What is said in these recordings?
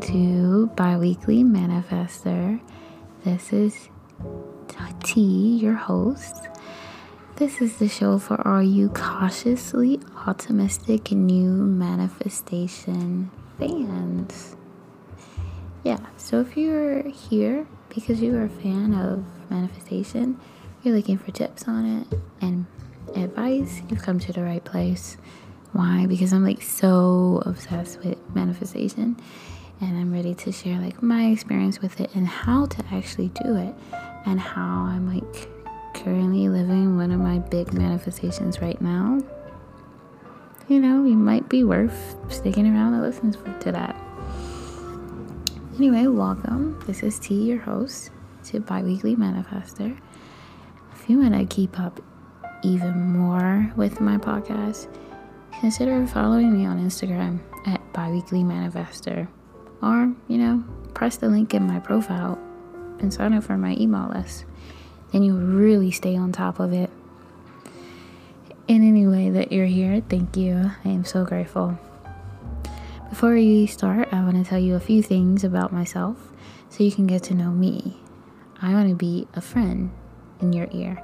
to Biweekly Manifester. This is Tee, your host. This is the show for all you cautiously optimistic new manifestation fans. Yeah, so if you're here because you're a fan of manifestation, you're looking for tips on it and advice, you've come to the right place. Why? Because I'm like so obsessed with manifestation and I'm ready to share like my experience with it and how to actually do it and how I'm like currently living one of my big manifestations right now. You know, you might be worth sticking around and listening to that. Anyway, welcome. This is Tee, your host, to Biweekly Manifester. If you want to keep up even more with my podcast, consider following me on Instagram at biweekly manifester. Or, you know, press the link in my profile and sign up for my email list. Then you'll really stay on top of it. In any way that you're here, thank you. I am so grateful. Before we start, I want to tell you a few things about myself so you can get to know me. I want to be a friend in your ear.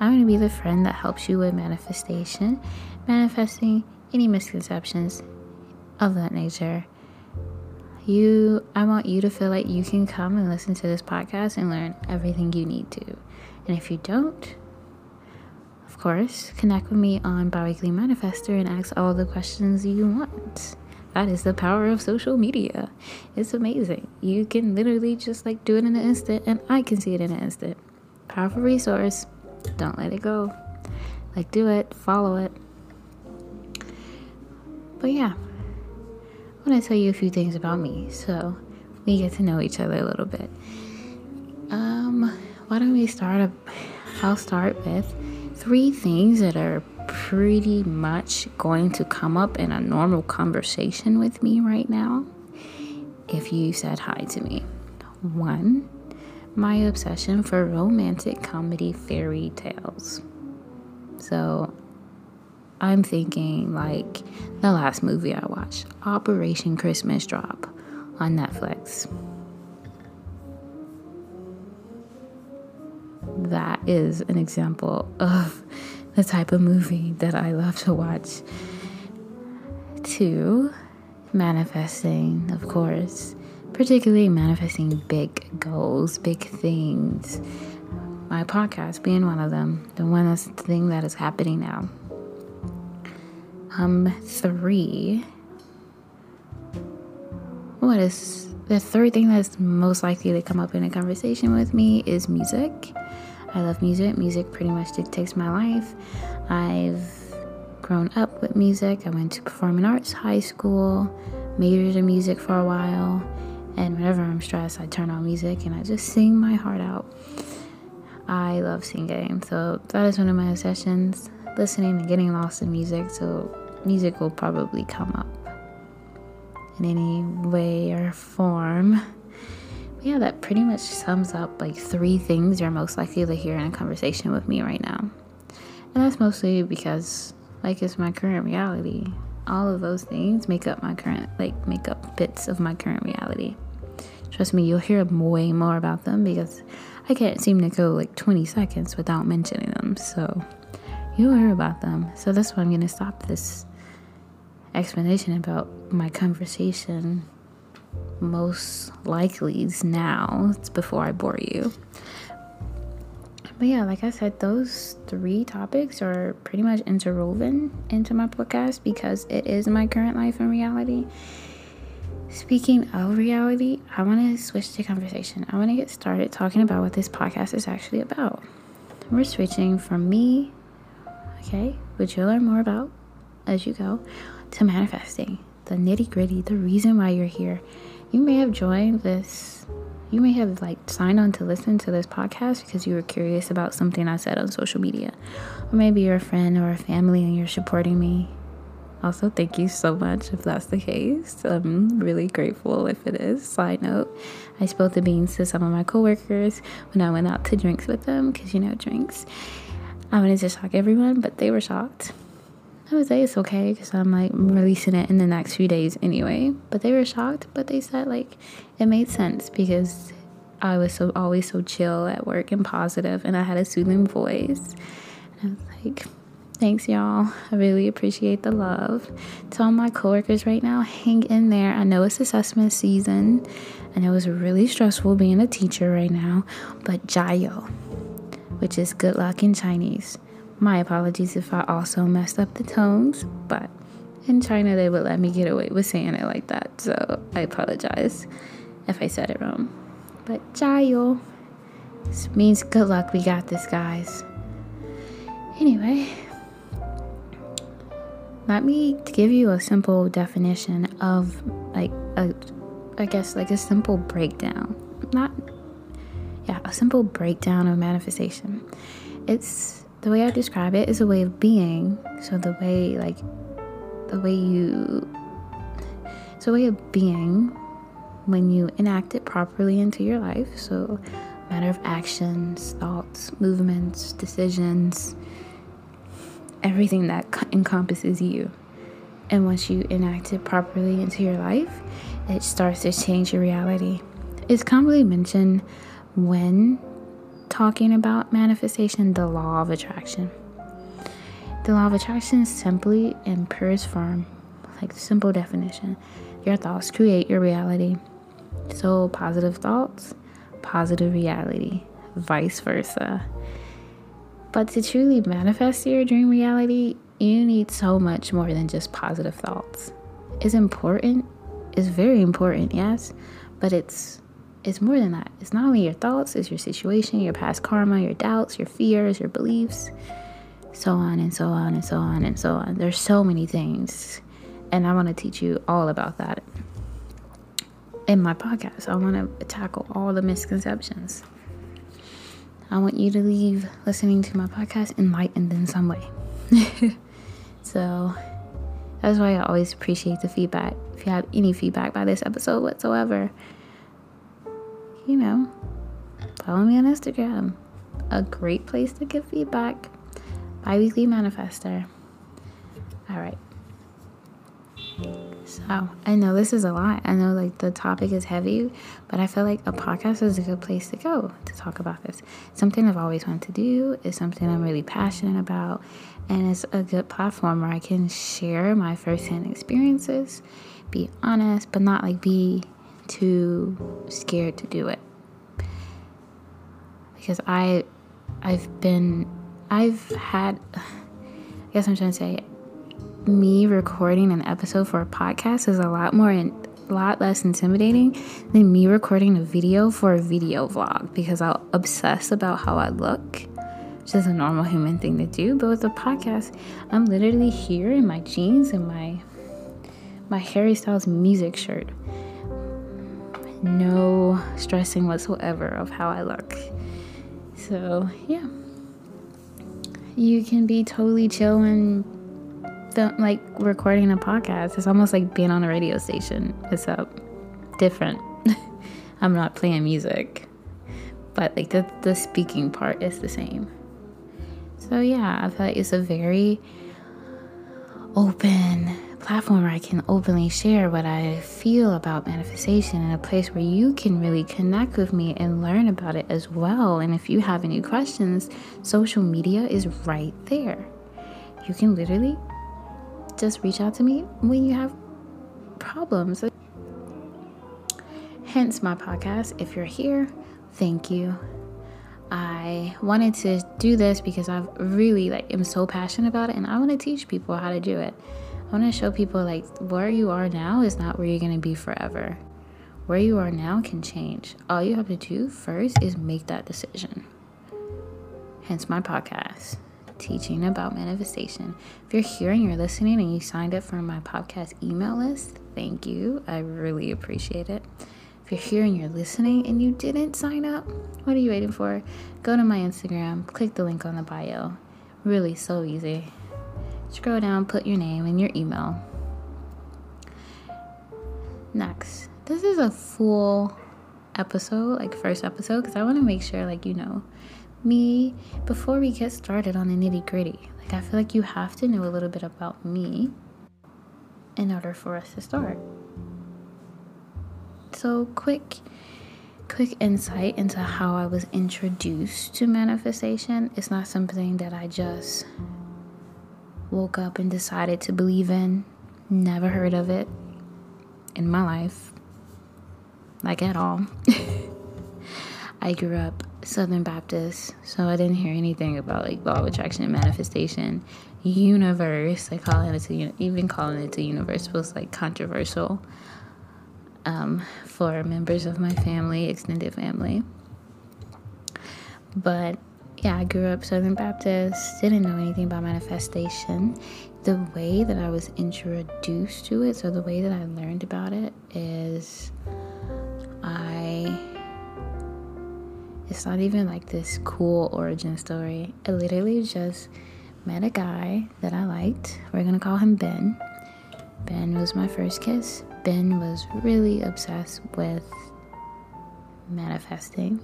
I want to be the friend that helps you with manifestation, manifesting any misconceptions of that nature. You I want you to feel like you can come and listen to this podcast and learn everything you need to. And if you don't, of course, connect with me on Biweekly Manifester and ask all the questions you want. That is the power of social media. It's amazing. You can literally just like do it in an instant, and I can see it in an instant. Powerful resource. Don't let it go. Like, do it, follow it. But yeah, I want to tell you a few things about me so we get to know each other a little bit. Um, why don't we start? I'll start with three things that are pretty much going to come up in a normal conversation with me right now if you said hi to me. One, my obsession for romantic comedy fairy tales. So I'm thinking like the last movie I watched, Operation Christmas Drop on Netflix. That is an example of the type of movie that I love to watch. Two, manifesting, of course, particularly manifesting big goals, big things. My podcast being one of them, the one thing that is happening now. Um, three. What is the third thing that's most likely to come up in a conversation with me is music. I love music. Music pretty much dictates my life. I've grown up with music. I went to performing arts high school, majored in music for a while, and whenever I'm stressed, I turn on music and I just sing my heart out. I love singing, so that is one of my obsessions listening and getting lost in music. So, music will probably come up in any way or form yeah, that pretty much sums up like three things you're most likely to hear in a conversation with me right now. And that's mostly because, like, it's my current reality. All of those things make up my current, like, make up bits of my current reality. Trust me, you'll hear way more about them because I can't seem to go like 20 seconds without mentioning them. So you'll hear about them. So that's why I'm going to stop this explanation about my conversation most likely is now. It's before I bore you. But yeah, like I said, those three topics are pretty much interwoven into my podcast because it is my current life and reality. Speaking of reality, I want to switch the conversation. I want to get started talking about what this podcast is actually about. We're switching from me, okay, which you'll learn more about as you go, to manifesting the nitty gritty, the reason why you're here, you may have joined this you may have like signed on to listen to this podcast because you were curious about something I said on social media. Or maybe you're a friend or a family and you're supporting me. Also, thank you so much if that's the case. I'm really grateful if it is. Side note, I spilled the beans to some of my coworkers when I went out to drinks with them because you know, drinks. I wanted to shock everyone, but they were shocked. I would say it's okay because I'm like releasing it in the next few days anyway. But they were shocked, but they said like it made sense because I was so always so chill at work and positive, and I had a soothing voice. And I was like, thanks, y'all. I really appreciate the love. To all my coworkers right now, hang in there. I know it's assessment season, and it was really stressful being a teacher right now, but jiayou, which is good luck in Chinese. My apologies if I also messed up the tones, but in China they would let me get away with saying it like that, so I apologize if I said it wrong. But this means good luck, we got this, guys. Anyway, let me give you a simple definition of like a I guess like a simple breakdown. Not yeah, a simple breakdown of manifestation. It's the way I describe it is a way of being. So the way like the way you it's a way of being when you enact it properly into your life. So matter of actions, thoughts, movements, decisions, everything that encompasses you. And once you enact it properly into your life, it starts to change your reality. It's commonly mentioned when talking about manifestation, the law of attraction. The law of attraction is simply in purest form, like simple definition. Your thoughts create your reality. So positive thoughts, positive reality, vice versa. But to truly manifest your dream reality, you need so much more than just positive thoughts. It's important, it's very important, yes, but it's it's more than that. It's not only your thoughts, it's your situation, your past karma, your doubts, your fears, your beliefs, so on and so on and so on and so on. There's so many things. And I want to teach you all about that in my podcast. I want to tackle all the misconceptions. I want you to leave listening to my podcast enlightened in some way. so that's why I always appreciate the feedback. If you have any feedback by this episode whatsoever, you know, follow me on Instagram. A great place to give feedback. Biweekly Manifester. All right. So I know this is a lot. I know like the topic is heavy, but I feel like a podcast is a good place to go to talk about this. Something I've always wanted to do is something I'm really passionate about, and it's a good platform where I can share my firsthand experiences, be honest, but not like be too scared to do it. Because I I've been I've had I guess I'm trying to say me recording an episode for a podcast is a lot more in, a lot less intimidating than me recording a video for a video vlog because I'll obsess about how I look which is a normal human thing to do. But with a podcast I'm literally here in my jeans and my my Harry Styles music shirt no stressing whatsoever of how I look. So, yeah. You can be totally chill and like recording a podcast. It's almost like being on a radio station, except different. I'm not playing music, but like the, the speaking part is the same. So, yeah, I feel like it's a very open platform where I can openly share what I feel about manifestation and a place where you can really connect with me and learn about it as well. And if you have any questions, social media is right there. You can literally just reach out to me when you have problems. Hence my podcast. If you're here, thank you. I wanted to do this because I've really like am so passionate about it and I want to teach people how to do it. I want to show people like where you are now is not where you're going to be forever. Where you are now can change. All you have to do first is make that decision. Hence my podcast, teaching about manifestation. If you're and you're listening and you signed up for my podcast email list, thank you. I really appreciate it. If you're and you're listening and you didn't sign up, what are you waiting for? Go to my Instagram, click the link on the bio. Really, so easy. Scroll down, put your name and your email. Next, this is a full episode, like first episode, because I want to make sure, like, you know, me before we get started on the nitty gritty. Like, I feel like you have to know a little bit about me in order for us to start. So, quick quick insight into how I was introduced to manifestation. It's not something that I just woke up and decided to believe in. Never heard of it in my life, like at all. I grew up Southern Baptist, so I didn't hear anything about like law of attraction and manifestation. Universe, like calling it to even calling it to universe was like controversial um, for members of my family, extended family. But yeah, I grew up Southern Baptist, didn't know anything about manifestation. The way that I was introduced to it, so the way that I learned about it is I it's not even like this cool origin story. I literally just met a guy that I liked. We're gonna call him Ben. Ben was my first kiss. Ben was really obsessed with manifesting.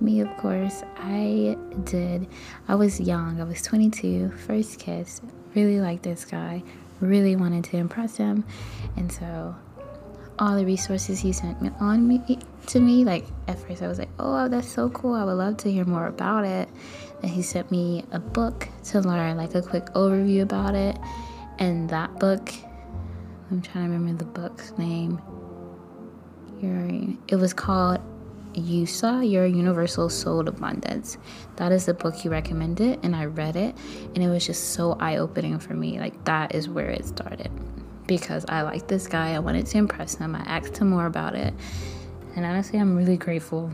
Me, of course, I did. I was young, I was 22, first kiss, really liked this guy, really wanted to impress him. And so, all the resources he sent me on me to me, like at first I was like, oh, that's so cool. I would love to hear more about it. And he sent me a book to learn, like a quick overview about it. And that book I'm trying to remember the book's name. It was called Yusa, Your Universal Soul Abundance. That is the book he recommended, and I read it, and it was just so eye opening for me. Like, that is where it started. Because I liked this guy, I wanted to impress him, I asked him more about it, and honestly, I'm really grateful.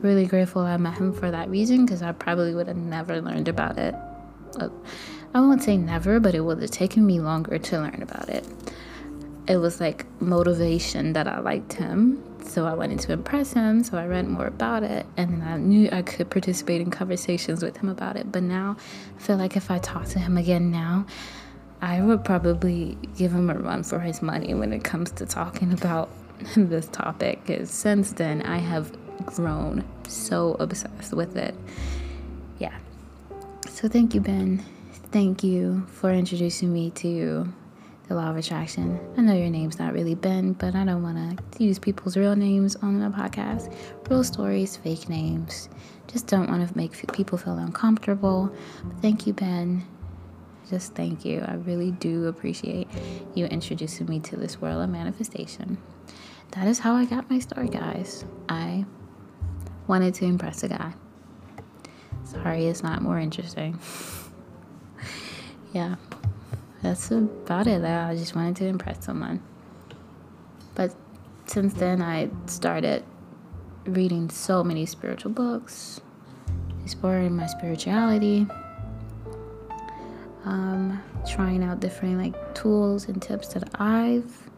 Really grateful I met him for that reason because I probably would have never learned about it. Uh, I won't say never, but it would have taken me longer to learn about it. It was like motivation that I liked him, so I wanted to impress him, so I read more about it, and then I knew I could participate in conversations with him about it. But now I feel like if I talk to him again now, I would probably give him a run for his money when it comes to talking about this topic, because since then I have grown so obsessed with it. Yeah. So thank you, Ben. Thank you for introducing me to the law of attraction. I know your name's not really Ben, but I don't want to use people's real names on the podcast. Real stories, fake names. Just don't want to make people feel uncomfortable. Thank you, Ben. Just thank you. I really do appreciate you introducing me to this world of manifestation. That is how I got my start, guys. I wanted to impress a guy. Sorry, it's not more interesting. yeah, that's about it. I just wanted to impress someone. But since then, I started reading so many spiritual books, exploring my spirituality, um, trying out different like tools and tips that I've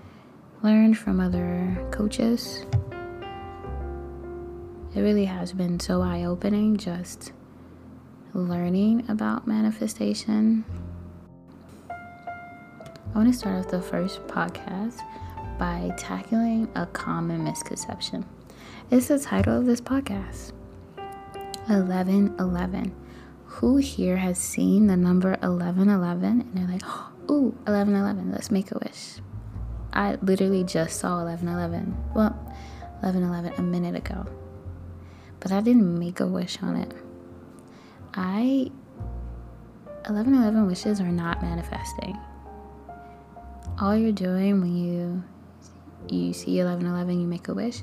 learned from other coaches. It really has been so eye opening just learning about manifestation I want to start off the first podcast by tackling a common misconception. It's the title of this podcast 1111. Who here has seen the number 1111 and they're like, ooh, 1111, let's make a wish? I literally just saw 1111. Well, 1111 a minute ago. But I didn't make a wish on it. I 1111 wishes are not manifesting all you're doing when you you see 1111 you make a wish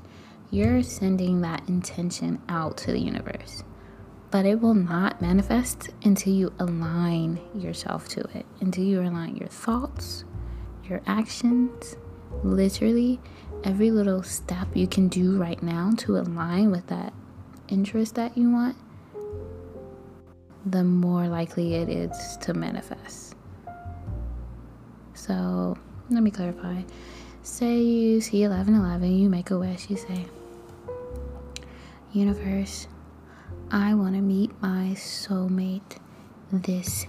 you're sending that intention out to the universe. But it will not manifest until you align yourself to it until you align your thoughts your actions. Literally every little step you can do right now to align with that interest that you want the more likely it is to manifest. So let me clarify. Say you see 1111, you make a wish, you say, Universe, I want to meet my soulmate this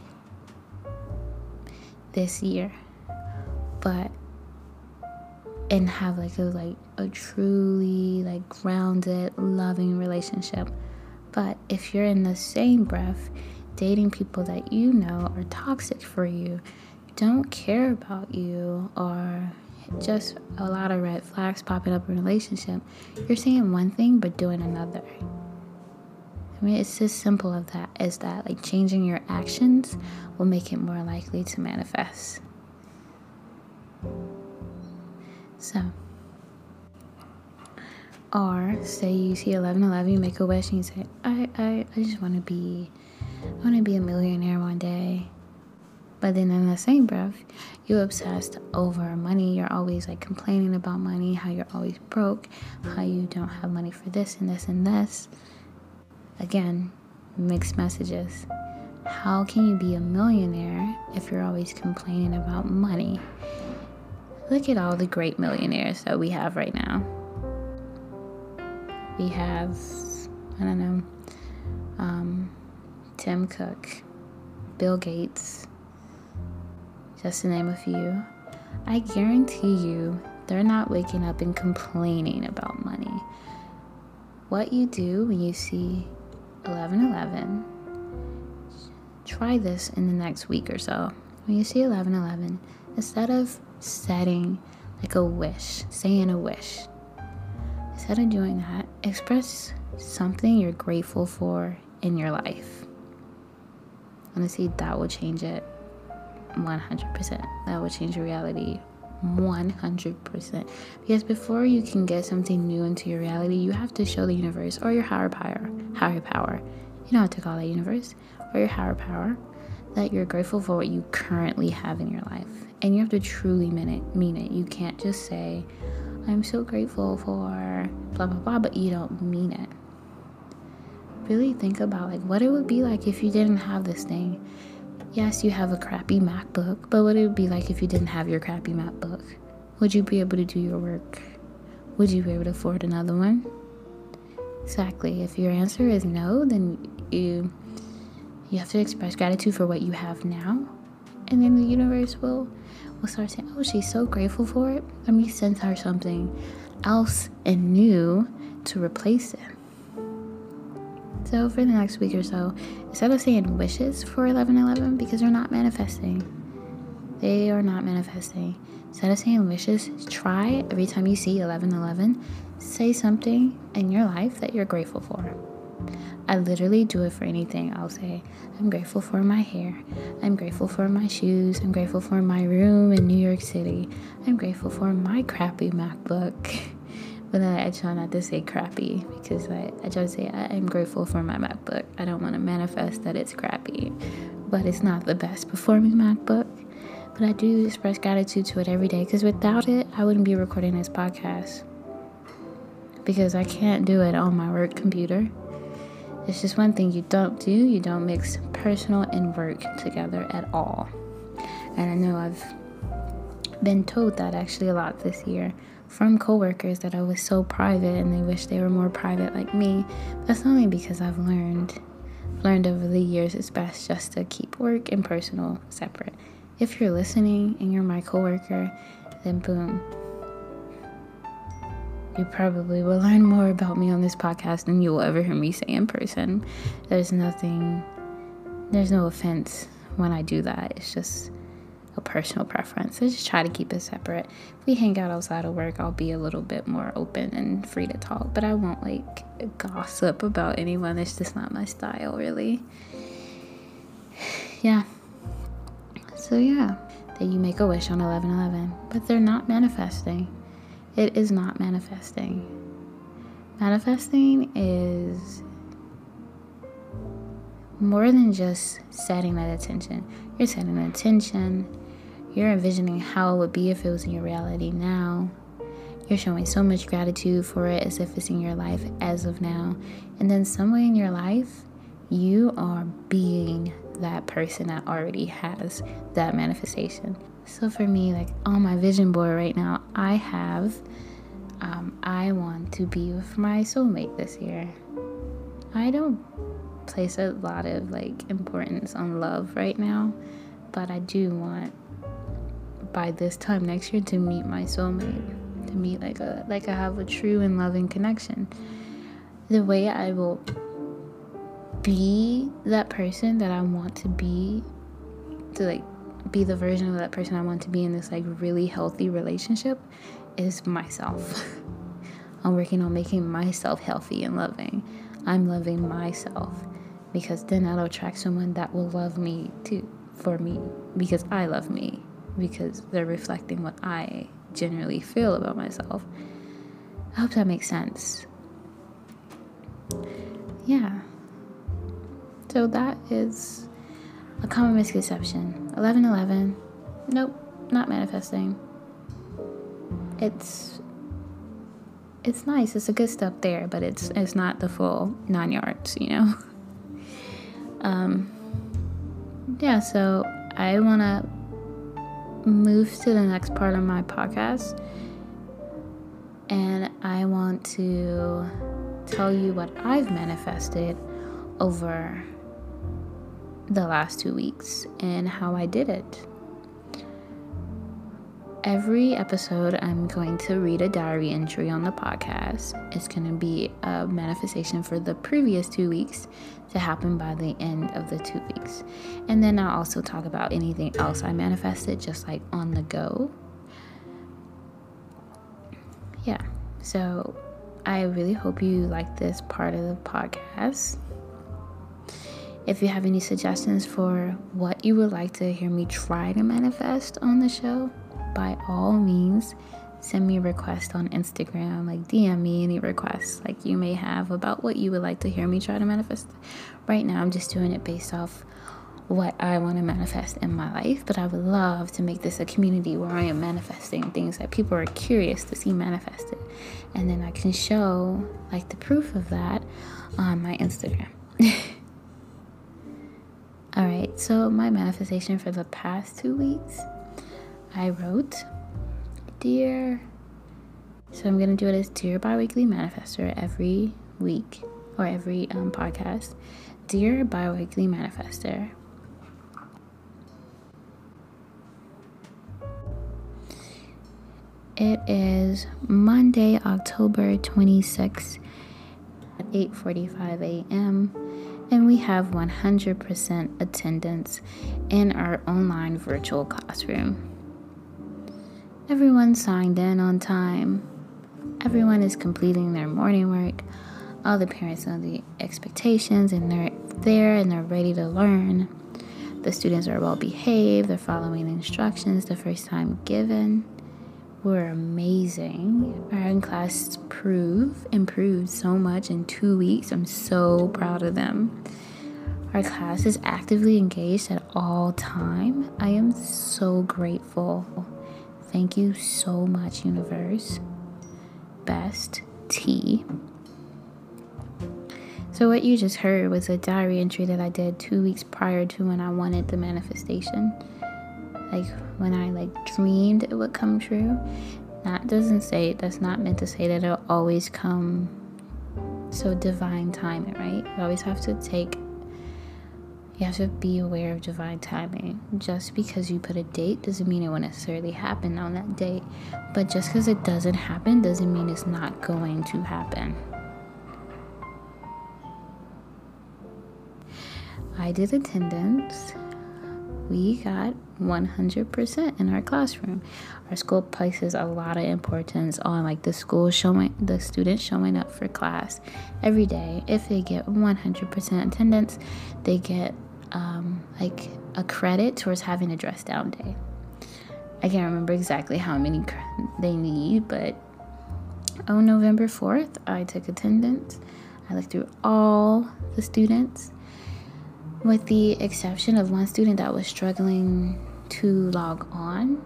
this year. But and have like a like a truly like grounded loving relationship. But if you're in the same breath dating people that you know are toxic for you, don't care about you, or just a lot of red flags popping up in a relationship, you're saying one thing but doing another. I mean, it's as simple of that as that. Like changing your actions will make it more likely to manifest. So, or say you see 1111, you make a wish and you say, I, I, I just want to be, I want to be a millionaire one day. But then in the same breath, you're obsessed over money. You're always like complaining about money, how you're always broke, how you don't have money for this and this and this. Again, mixed messages. How can you be a millionaire if you're always complaining about money? Look at all the great millionaires that we have right now. We have, I don't know, um, Tim Cook, Bill Gates, just to name a few. I guarantee you they're not waking up and complaining about money. What you do when you see 1111. Try this in the next week or so. When you see 1111, instead of setting like a wish, saying a wish, instead of doing that, express something you're grateful for in your life. Honestly, that will change it 100%. That will change your reality 100%. Because before you can get something new into your reality, you have to show the universe or your higher power, higher power, you know what to call that universe, or your higher power, that you're grateful for what you currently have in your life. And you have to truly mean it. Mean it. You can't just say, I'm so grateful for blah, blah, blah, but you don't mean it. Really think about like what it would be like if you didn't have this thing Yes, you have a crappy MacBook, but what it would be like if you didn't have your crappy MacBook? Would you be able to do your work? Would you be able to afford another one? Exactly. If your answer is no, then you you have to express gratitude for what you have now, and then the universe will will start saying, "Oh, she's so grateful for it. Let me send her something else and new to replace it." So, for the next week or so, instead of saying wishes for 1111 because they're not manifesting, they are not manifesting. Instead of saying wishes, try every time you see 1111, say something in your life that you're grateful for. I literally do it for anything. I'll say, I'm grateful for my hair. I'm grateful for my shoes. I'm grateful for my room in New York City. I'm grateful for my crappy MacBook. But I try not to say crappy because I, I try to say I'm grateful for my MacBook. I don't want to manifest that it's crappy, but it's not the best performing MacBook. But I do express gratitude to it every day because without it, I wouldn't be recording this podcast because I can't do it on my work computer. It's just one thing you don't do. You don't mix personal and work together at all. And I know I've been told that actually a lot this year from coworkers that I was so private and they wish they were more private like me. That's only because I've learned learned over the years it's best just to keep work and personal separate. If you're listening and you're my coworker, then boom. You probably will learn more about me on this podcast than you will ever hear me say in person. There's nothing there's no offense when I do that. It's just a personal preference. I just try to keep it separate. If we hang out outside of work, I'll be a little bit more open and free to talk, but I won't like gossip about anyone. It's just not my style, really. Yeah. So, yeah, that you make a wish on 11 11, but they're not manifesting. It is not manifesting. Manifesting is more than just setting that attention. You're setting an intention, you're envisioning how it would be if it was in your reality now. You're showing so much gratitude for it as if it's in your life as of now. And then, somewhere in your life, you are being that person that already has that manifestation. So, for me, like on my vision board right now, I have, um, I want to be with my soulmate this year. I don't place a lot of like importance on love right now, but I do want by this time next year to meet my soulmate, to meet like a like I have a true and loving connection. The way I will be that person that I want to be, to like be the version of that person I want to be in this like really healthy relationship, is myself. I'm working on making myself healthy and loving. I'm loving myself because then I'll attract someone that will love me too for me because I love me because they're reflecting what I generally feel about myself. I hope that makes sense. Yeah. So that is a common misconception. 1111. Nope, not manifesting. It's it's nice. It's a good step there, but it's it's not the full nine yards, you know. um, yeah. So I want to move to the next part of my podcast, and I want to tell you what I've manifested over the last two weeks and how I did it every episode, I'm going to read a diary entry on the podcast. It's going to be a manifestation for the previous two weeks to happen by the end of the two weeks. And then I'll also talk about anything else I manifested, just like on the go. Yeah, so I really hope you like this part of the podcast. If you have any suggestions for what you would like to hear me try to manifest on the show, by all means send me a request on Instagram, like DM me any requests like you may have about what you would like to hear me try to manifest. Right now, I'm just doing it based off what I want to manifest in my life, but I would love to make this a community where I am manifesting things that people are curious to see manifested. And then I can show like the proof of that on my Instagram. All right, so my manifestation for the past two weeks I wrote, Dear. So I'm going to do it as Dear Biweekly Manifester every week or every um, podcast. Dear Biweekly Manifester. It is Monday, October 26th at 8:45 a.m. and we have 100% attendance in our online virtual classroom. Everyone signed in on time. Everyone is completing their morning work. All the parents know the expectations and they're there and they're ready to learn. The students are well behaved, they're following the instructions the first time given. We're amazing. Our in class prove improved so much in two weeks. I'm so proud of them. Our class is actively engaged at all time. I am so grateful. Thank you so much, universe. Best Tee. So, what you just heard was a diary entry that I did two weeks prior to when I wanted the manifestation. Like when I like dreamed it would come true. That doesn't say that's not meant to say that it'll always come so divine timing, right? You always have to take you have to be aware of divine timing. Just because you put a date doesn't mean it will necessarily happen on that date. But just because it doesn't happen doesn't mean it's not going to happen. I did attendance. We got 100% in our classroom. Our school places a lot of importance on like the school showing the students showing up for class every day. If they get 100% attendance, they get um, like a credit towards having a dress down day. I can't remember exactly how many they need, but on November 4th, I took attendance. I looked through all the students, with the exception of one student that was struggling to log on.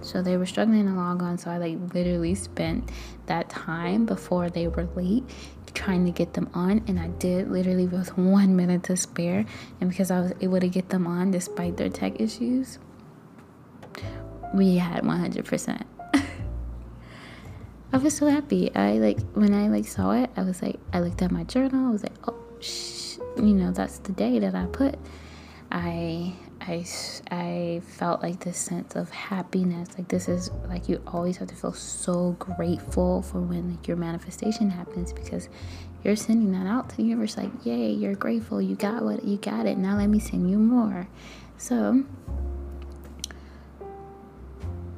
So they were struggling to log on, so I like literally spent that time before they were late trying to get them on, and I did literally with one minute to spare. And because I was able to get them on despite their tech issues, we had 100%. I was so happy. I like when I like saw it. I was like, I looked at my journal. I was like, oh, sh-, you know, that's the day that I put. I I, I felt like this sense of happiness. Like, this is like you always have to feel so grateful for when like, your manifestation happens because you're sending that out to the universe. Like, yay, you're grateful. You got what you got it. Now let me send you more. So,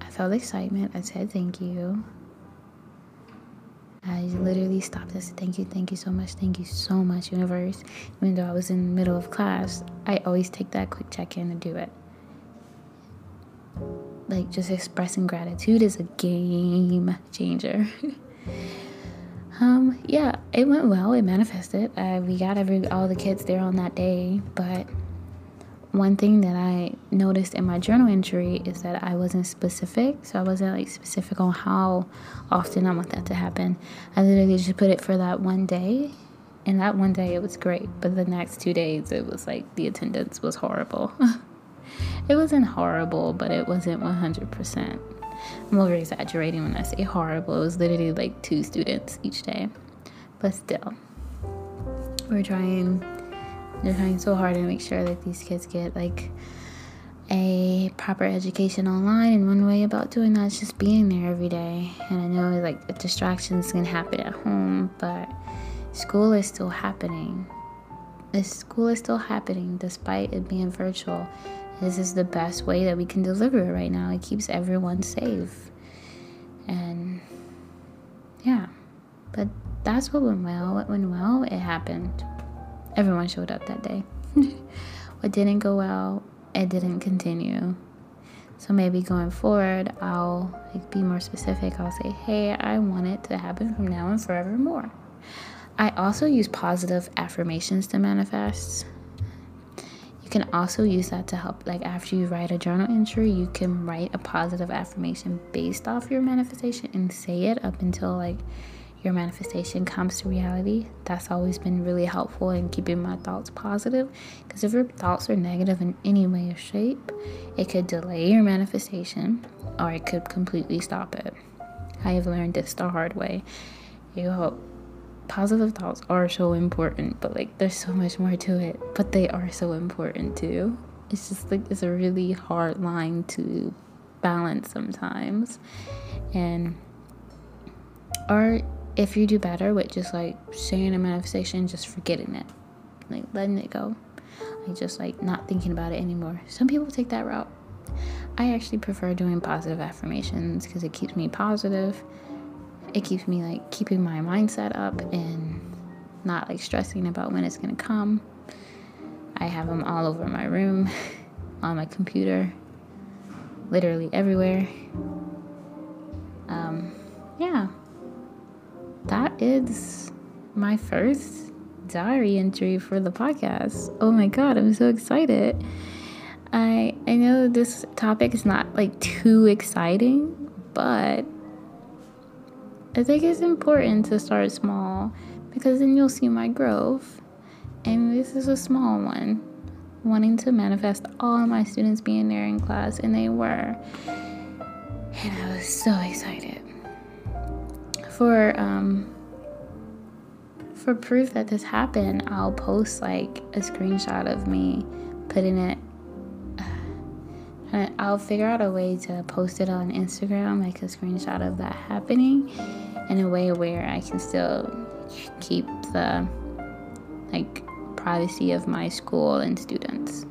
I felt excitement. I said thank you. I literally stopped and said, Thank you, thank you so much, thank you so much, universe. Even though I was in the middle of class, I always take that quick check in and do it. Like, just expressing gratitude is a game changer. um, yeah, it went well, it manifested. Uh, we got every all the kids there on that day, but one thing that I noticed in my journal entry is that I wasn't specific. So I wasn't like specific on how often I want that to happen. I literally just put it for that one day. And that one day it was great. But the next two days it was like the attendance was horrible. it wasn't horrible, but it wasn't 100%. I'm over exaggerating when I say horrible. It was literally like two students each day. But still, we're trying they're trying so hard to make sure that these kids get like a proper education online and one way about doing that is just being there every day. And i know like distractions can happen at home but school is still happening. This school is still happening despite it being virtual. This is the best way that we can deliver it right now. It keeps everyone safe. And yeah. But that's what went well what went well. It happened everyone showed up that day. what didn't go well, it didn't continue. So maybe going forward, I'll like, be more specific. I'll say, hey, I want it to happen from now and forevermore. I also use positive affirmations to manifest. You can also use that to help, like after you write a journal entry, you can write a positive affirmation based off your manifestation and say it up until like your manifestation comes to reality. That's always been really helpful in keeping my thoughts positive. Because if your thoughts are negative in any way or shape, it could delay your manifestation or it could completely stop it. I have learned this the hard way. You know, positive thoughts are so important, but like there's so much more to it. But they are so important too. It's just like it's a really hard line to balance sometimes. And or if you do better with just like saying a manifestation, just forgetting it, like letting it go, like just like not thinking about it anymore. Some people take that route. I actually prefer doing positive affirmations because it keeps me positive. It keeps me like keeping my mindset up and not like stressing about when it's gonna come. I have them all over my room, on my computer, literally everywhere. Um, yeah that is my first diary entry for the podcast. Oh my god, I'm so excited. I I know this topic is not like too exciting, but I think it's important to start small because then you'll see my growth. And this is a small one. Wanting to manifest all my students being there in class, and they were. And I was so excited for um, for proof that this happened, I'll post like a screenshot of me putting it. I'll figure out a way to post it on Instagram, like a screenshot of that happening, in a way where I can still keep the like privacy of my school and students.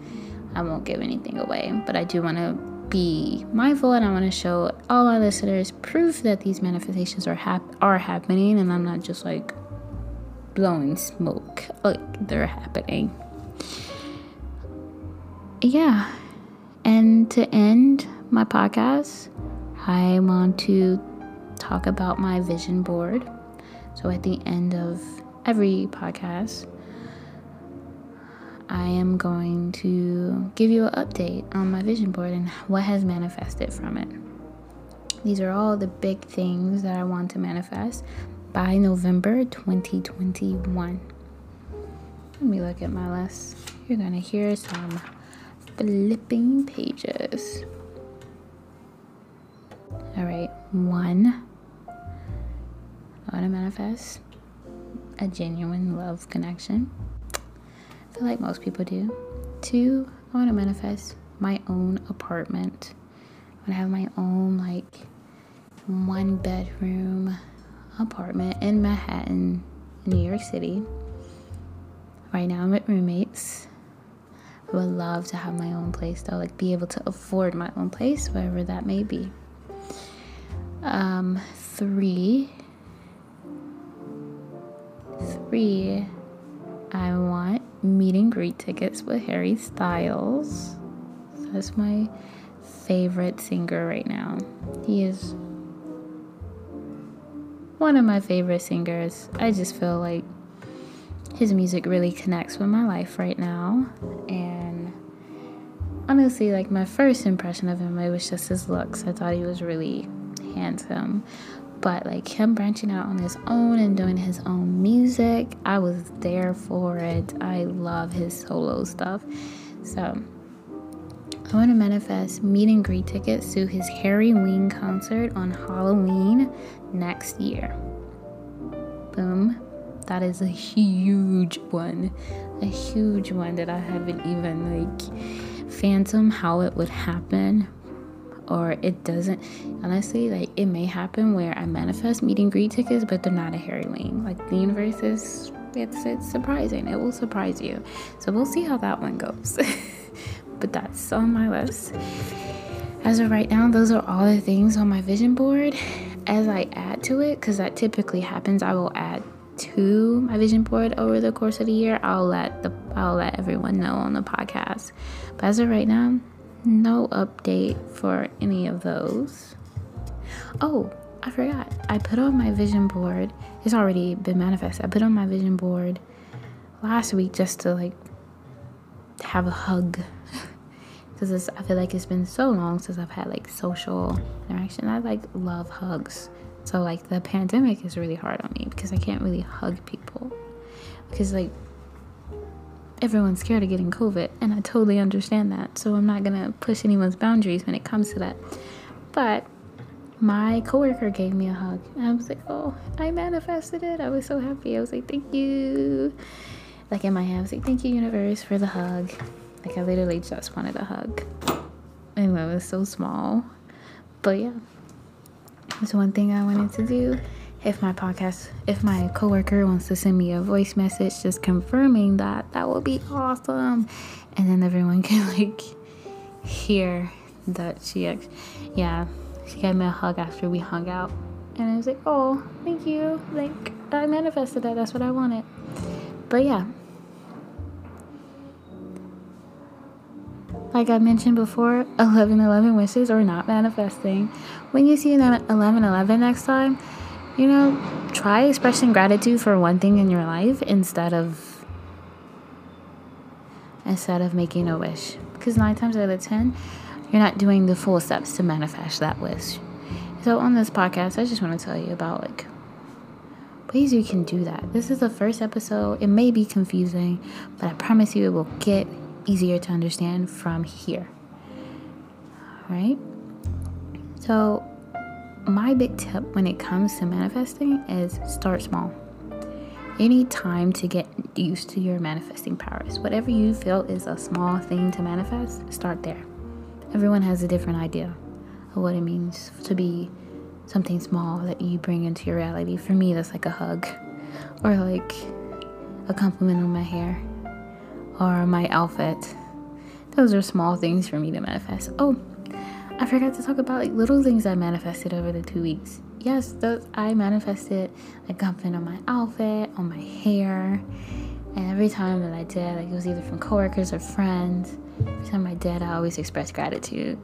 I won't give anything away, but I do want to be mindful and I want to show all my listeners proof that these manifestations are hap- are happening and I'm not just like blowing smoke like they're happening. Yeah. And to end my podcast, I want to talk about my vision board. So at the end of every podcast, I am going to give you an update on my vision board and what has manifested from it. These are all the big things that I want to manifest by November 2021. Let me look at my list. You're going to hear some flipping pages. All right, one, I want to manifest a genuine love connection feel like most people do. Two, I want to manifest my own apartment. I want to have my own like one bedroom apartment in Manhattan, New York City. Right now I'm with roommates. I would love to have my own place though, like be able to afford my own place, wherever that may be. Um, three. Three. I want meet and greet tickets with Harry Styles. That's my favorite singer right now. He is one of my favorite singers. I just feel like his music really connects with my life right now. And honestly, like my first impression of him, it was just his looks. I thought he was really handsome. But like him branching out on his own and doing his own music, I was there for it. I love his solo stuff. So I want to manifest meet and greet tickets to his Harryween concert on Halloween next year. Boom. That is a huge one. A huge one that I haven't even like phantom how it would happen or it doesn't honestly like it may happen where I manifest meet and greet tickets but they're not a Harryween. Like the universe is it's it's surprising. It will surprise you. So we'll see how that one goes. but that's on my list. As of right now, those are all the things on my vision board. As I add to it, because that typically happens, I will add to my vision board over the course of the year. I'll let the I'll let everyone know on the podcast. But as of right now, no update for any of those. Oh, I forgot. I put on my vision board. It's already been manifested. I put on my vision board last week just to like have a hug because I feel like it's been so long since I've had like social interaction. I like love hugs. So like the pandemic is really hard on me because I can't really hug people because like everyone's scared of getting COVID and I totally understand that. So I'm not gonna push anyone's boundaries when it comes to that. But my coworker gave me a hug and I was like, oh, I manifested it. I was so happy. I was like, thank you. Like in my head, I was like, thank you, universe, for the hug. Like I literally just wanted a hug. And it was so small. But yeah. That's one thing I wanted to do. If my podcast, if my coworker wants to send me a voice message just confirming that, that would be awesome. And then everyone can like hear that she, yeah, she gave me a hug after we hung out. And I was like, oh, thank you. Like, I manifested that. That's what I wanted. But yeah, Like I mentioned before, 1111 wishes are not manifesting. When you see an 1111 next time, you know, try expressing gratitude for one thing in your life instead of instead of making a wish. Because nine times out of ten, you're not doing the full steps to manifest that wish. So on this podcast, I just want to tell you about like ways you can do that. This is the first episode. It may be confusing, but I promise you it will get easier to understand from here. Right? So, my big tip when it comes to manifesting is start small. Any time to get used to your manifesting powers. Whatever you feel is a small thing to manifest, start there. Everyone has a different idea of what it means to be something small that you bring into your reality. For me, that's like a hug or like a compliment on my hair or my outfit. Those are small things for me to manifest. Oh, I forgot to talk about like little things I manifested over the two weeks. Yes, those I manifested a compliment on my outfit, on my hair, and every time that I did, like it was either from coworkers or friends. Every time I did, I always expressed gratitude.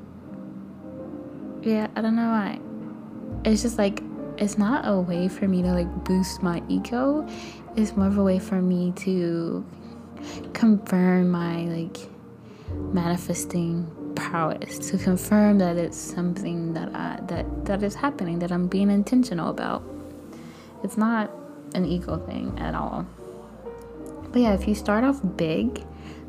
Yeah, I don't know why. It's just like it's not a way for me to like boost my ego. It's more of a way for me to confirm my like manifesting prowess to confirm that it's something that I that that is happening that I'm being intentional about. It's not an ego thing at all. But yeah, if you start off big,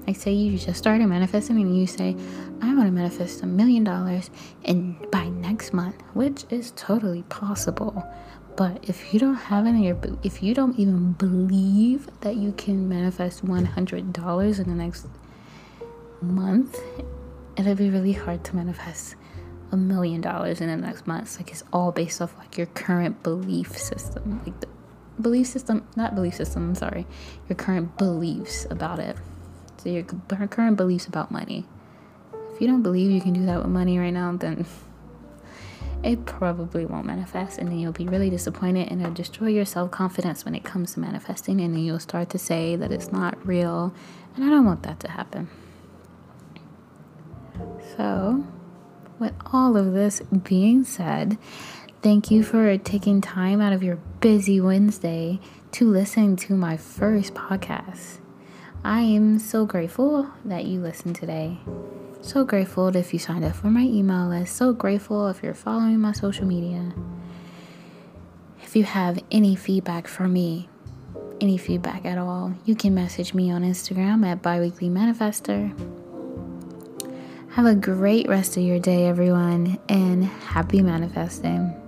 like say you just started manifesting and you say, I want to manifest a million dollars and by next month, which is totally possible. But if you don't have any, if you don't even believe that you can manifest $100 in the next month, it'll be really hard to manifest a million dollars in the next month. Like it's all based off like your current belief system, like the belief system, not belief system. I'm sorry, your current beliefs about it. So your current beliefs about money. If you don't believe you can do that with money right now, then it probably won't manifest, and then you'll be really disappointed, and it'll destroy your self confidence when it comes to manifesting, and then you'll start to say that it's not real, and I don't want that to happen. So, with all of this being said, thank you for taking time out of your busy Wednesday to listen to my first podcast. I am so grateful that you listened today. So grateful if you signed up for my email list. So grateful if you're following my social media. If you have any feedback for me, any feedback at all, you can message me on Instagram at biweekly manifester. Have a great rest of your day, everyone, and happy manifesting.